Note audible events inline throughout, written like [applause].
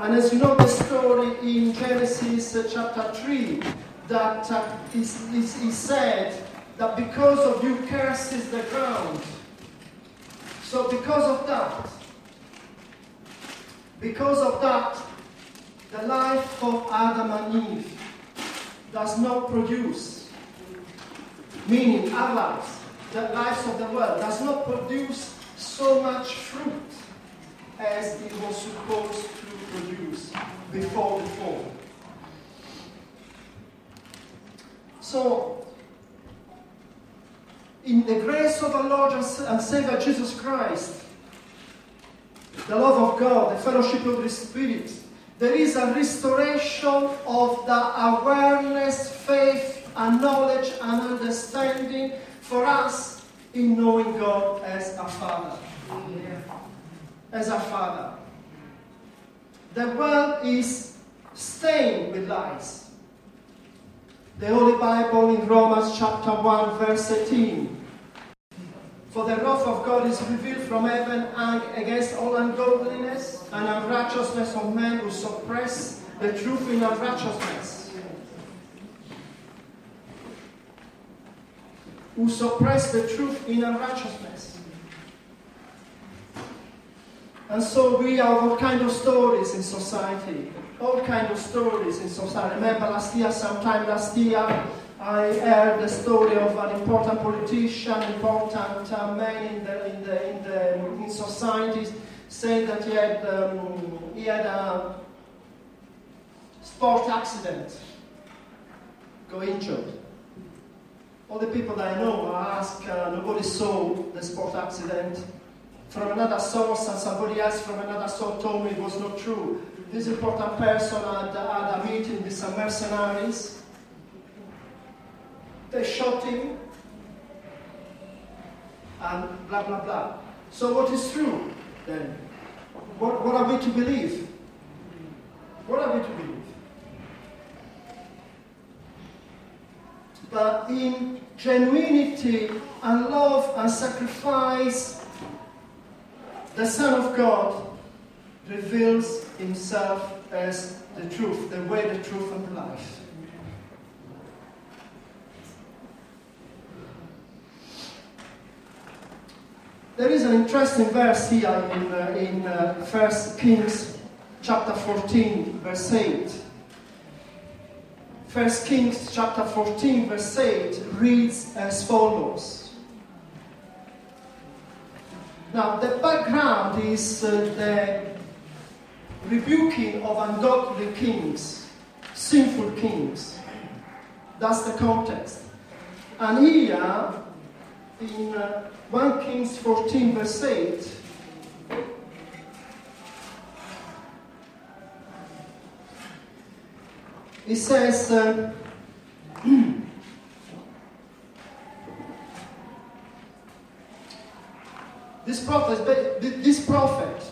And as you know the story in Genesis uh, chapter 3, that uh, said that because of you curses the ground. So because of that, because of that, the life of Adam and Eve does not produce, meaning our lives, the lives of the world, does not produce so much fruit as it was supposed to produce before the fall. So, in the grace of our Lord and Savior Jesus Christ, the love of God, the fellowship of the Spirit, there is a restoration of the awareness, faith, and knowledge and understanding for us in knowing God as our Father. As our Father. The world is stained with lies. The Holy Bible in Romans chapter 1, verse 18. For the wrath of God is revealed from heaven and against all ungodliness and unrighteousness of men who suppress the truth in unrighteousness. Who suppress the truth in unrighteousness. And so we have all kind of stories in society. All kind of stories in society. Remember last year, sometime last year, I heard the story of an important politician, important uh, man in the, in the, in the in society, saying that he had um, he had a sport accident, got injured. All the people that I know ask, uh, nobody saw the sport accident from another source and somebody else from another source told me it was not true. This important person had, had a meeting with some mercenaries. They shot him and blah blah blah. So what is true then? What, what are we to believe? What are we to believe? But in genuinity and love and sacrifice the Son of God reveals himself as the truth, the way, the truth, and the life. There is an interesting verse here in, uh, in uh, 1 Kings chapter 14, verse 8. 1 Kings chapter 14, verse 8 reads as follows. Now, the background is uh, the rebuking of ungodly kings, sinful kings. That's the context. And here, in uh, 1 Kings 14, verse 8, it says, uh, [clears throat] This prophet, this prophet,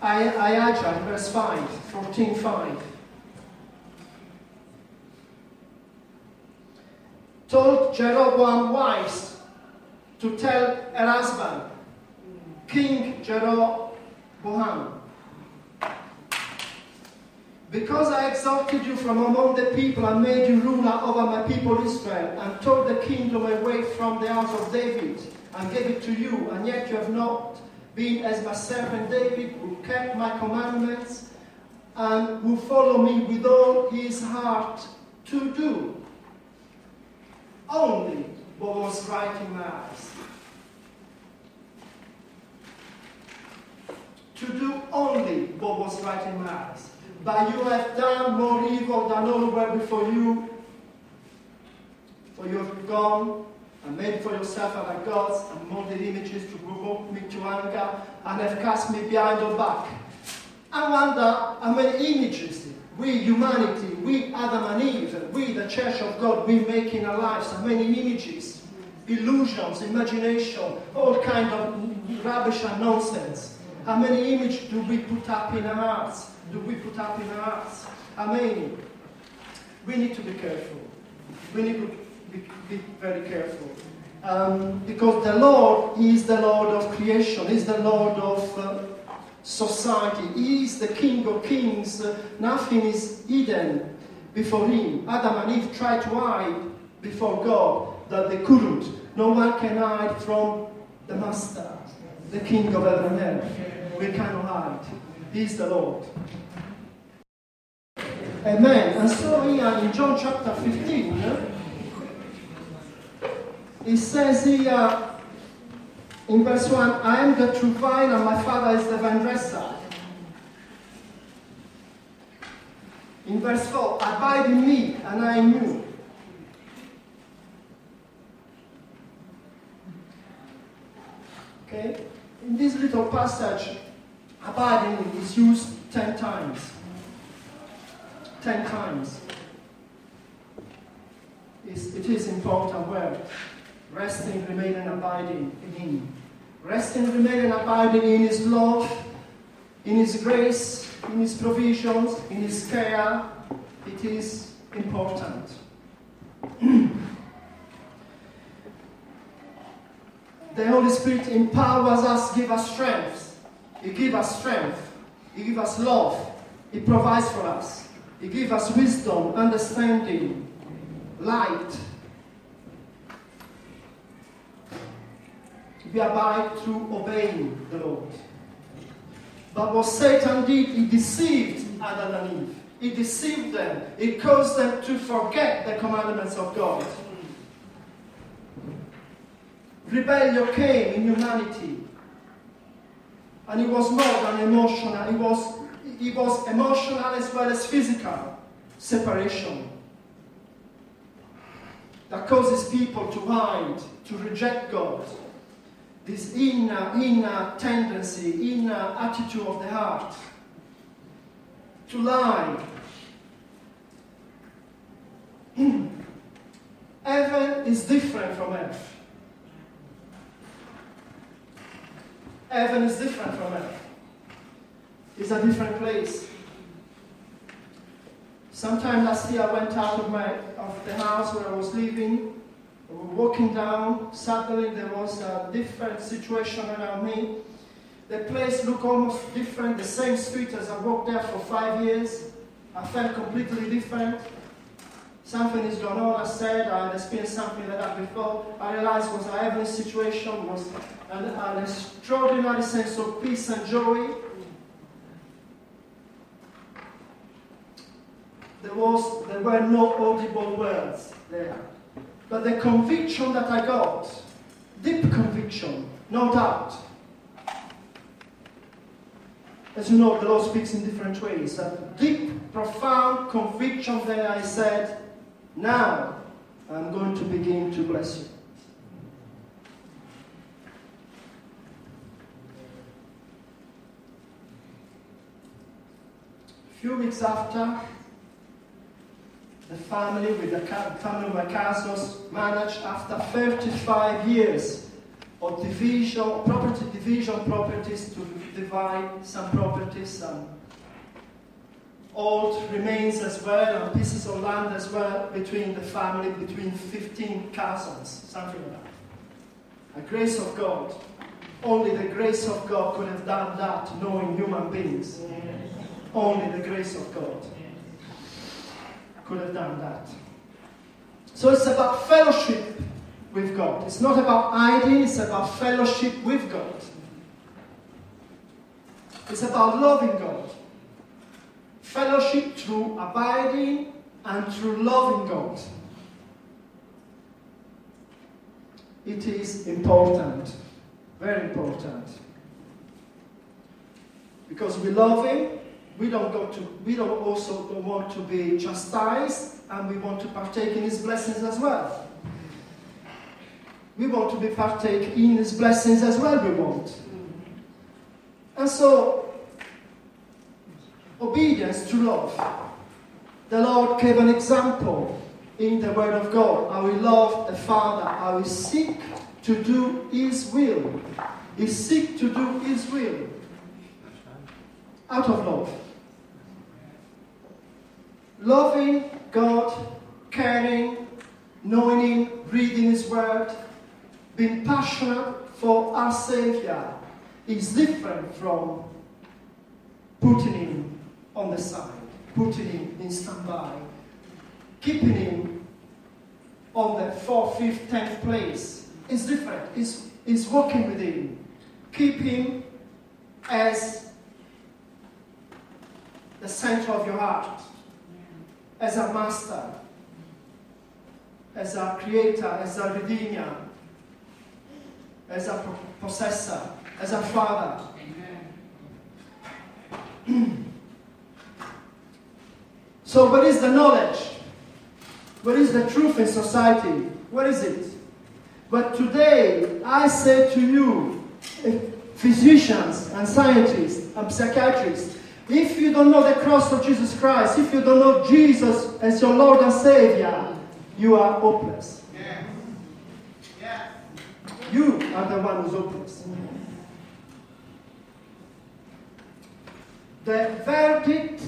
Ahijah, verse 5, 14, 5, told Jeroboam wise to tell her husband, King Jeroboam, because I exalted you from among the people and made you ruler over my people Israel, and tore the kingdom away from the house of David, and gave it to you, and yet you have not been as my servant David, who kept my commandments, and who follow me with all his heart to do only what was right in my eyes. To do only what was right in my eyes. But you have done more evil than all were before you. For you have gone and made for yourself other gods and molded images to provoke me to anger and have cast me behind your back. I wonder how many images we, humanity, we, Adam and Eve, and we, the Church of God, we make in our lives, how many images, illusions, imagination, all kind of rubbish and nonsense. How many images do we put up in our hearts? do we put up in our hearts? I mean, we need to be careful. We need to be, be very careful. Um, because the Lord is the Lord of creation, is the Lord of uh, society. He is the King of Kings. Nothing is hidden before him. Adam and Eve tried to hide before God that they couldn't. No one can hide from the Master, the King of heaven and earth. We cannot hide. He is the Lord. Amen. And so here in John chapter 15, it says here in verse 1, I am the true vine and my father is the vine dresser. In verse 4, abide in me and I in you. Okay? In this little passage, abiding is used 10 times. 10 times. It's, it is important word. Resting, remaining, abiding in Him. Resting, remaining, abiding in His love, in His grace, in His provisions, in His care. It is important. [clears throat] the Holy Spirit empowers us, give us strength. He gives us strength. He gives us love. He provides for us. He gives us wisdom, understanding, light. We abide through obeying the Lord. But what Satan did, he deceived Adam and Eve. He deceived them. He caused them to forget the commandments of God. Rebellion came in humanity. And it was more than emotional, it was, it was emotional as well as physical separation that causes people to hide, to reject God. This inner, inner tendency, inner attitude of the heart to lie. [clears throat] Heaven is different from earth. Heaven is different from earth. It's a different place. Sometime last year I went out of my of the house where I was living. Walking down. Suddenly there was a different situation around me. The place looked almost different, the same street as I walked there for five years. I felt completely different. Something is going on. I said I had experienced something like that before. I realized was a heavenly situation, was an, an extraordinary sense of peace and joy. There was there were no audible words there. But the conviction that I got, deep conviction, no doubt. As you know, the Lord speaks in different ways. A deep, profound conviction that I said, now I'm going to begin to bless you. A few weeks after, the family with the family of Casos managed after 35 years of division, property division properties to divide some properties, some old remains as well, and pieces of land as well between the family, between 15 cousins, something like that. The grace of God. Only the grace of God could have done that, knowing human beings. Only the grace of God could have done that. So it's about fellowship with God. It's not about hiding, it's about fellowship with God. It's about loving God. Fellowship through abiding and through loving God. It is important, very important. Because we love Him, we don't go to we don't also don't want to be chastised and we want to partake in his blessings as well. We want to be partake in his blessings as well we want. And so obedience to love. The lord gave an example in the word of god how we love the father how we seek to do his will. He seek to do his will. Out of love loving God, caring, knowing Him, reading His Word, being passionate for our Savior is different from putting him on the side, putting him in standby, keeping him on the fourth, fifth, tenth place. It's different. It's, it's working with him. Keep him as the center of your heart, as a master, as a creator, as a redeemer, as a possessor, as a father. [clears throat] so, what is the knowledge? What is the truth in society? What is it? But today, I say to you, eh, physicians and scientists and psychiatrists, if you don't know the cross of Jesus Christ, if you don't know Jesus as your Lord and Savior, you are hopeless. Yeah. Yeah. You are the one who's hopeless. The verdict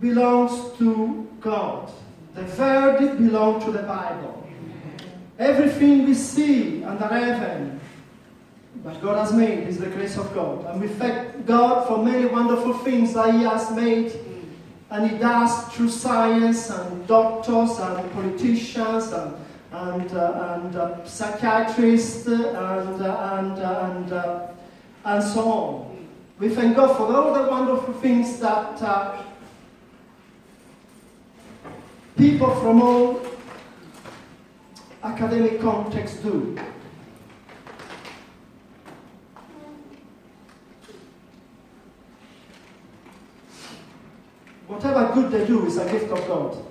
belongs to God. The verdict belongs to the Bible. Everything we see under heaven that God has made is the grace of God. And we thank God for many wonderful things that He has made and He does through science and doctors and politicians and, and, uh, and uh, psychiatrists and, uh, and, uh, and, uh, and so on. We thank God for all the wonderful things that uh, people from all academic contexts do. Good they do is a gift of God.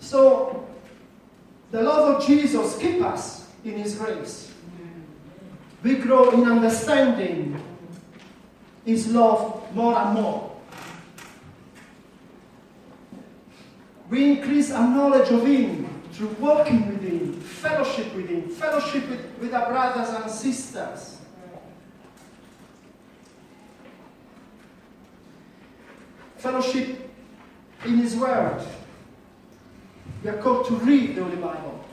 So, the love of Jesus keeps us in His grace. We grow in understanding His love more and more. We increase our knowledge of Him through working with Him, fellowship with Him, fellowship with, with our brothers and sisters. Fellowship in His Word. We are called to read the Holy Bible.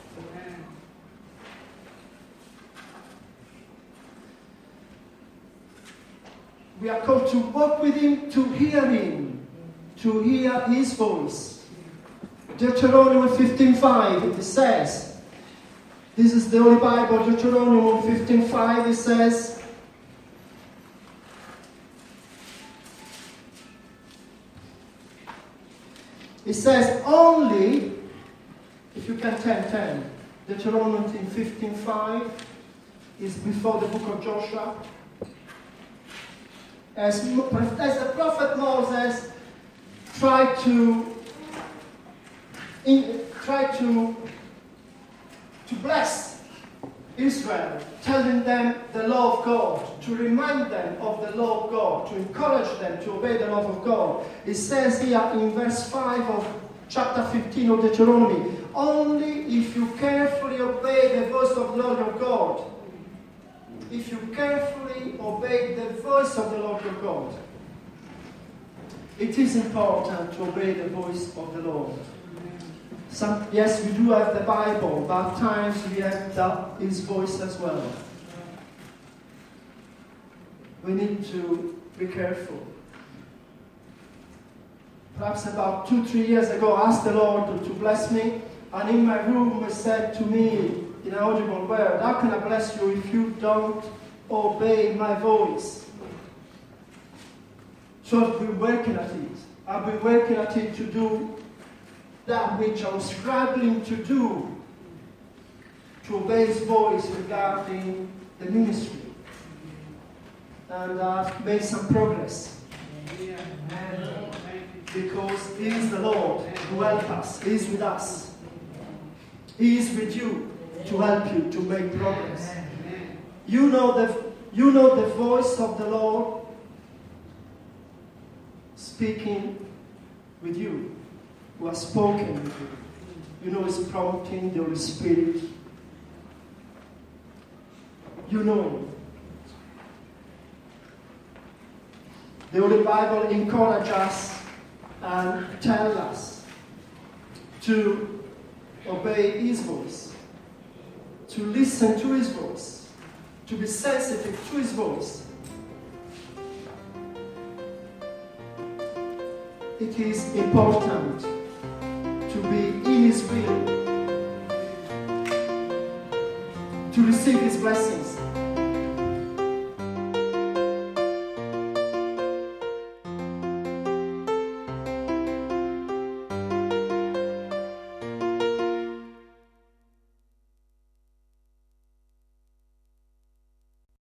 We are called to walk with Him, to hear Him, to hear His voice. Deuteronomy 15.5, it says, this is the Holy Bible, Deuteronomy 15.5, it says, It says only, if you can 10 10, Deuteronomy 15.5 is before the book of Joshua. As, as the prophet Moses tried to in, tried to to bless Israel, telling them the law of God, to remind them of the law of God, to encourage them to obey the law of God. It says here in verse 5 of chapter 15 of Deuteronomy only if you carefully obey the voice of the Lord your God, if you carefully obey the voice of the Lord your God, it is important to obey the voice of the Lord. Some, yes, we do have the Bible, but at times we have the, His voice as well. We need to be careful. Perhaps about two, three years ago, I asked the Lord to bless me, and in my room, He said to me in an audible word, How can I bless you if you don't obey my voice? So I've been working at it. I've been working at it to do that which I was struggling to do to obey his voice regarding the ministry. And I've made some progress. Because he is the Lord who helps us. He is with us. He is with you to help you to make progress. You know the, you know the voice of the Lord speaking with you who has spoken. You know it's prompting, the Holy Spirit. You know The Holy Bible encourages us and tells us to obey His voice, to listen to His voice, to be sensitive to His voice. It is important to be in His will, to receive His blessings.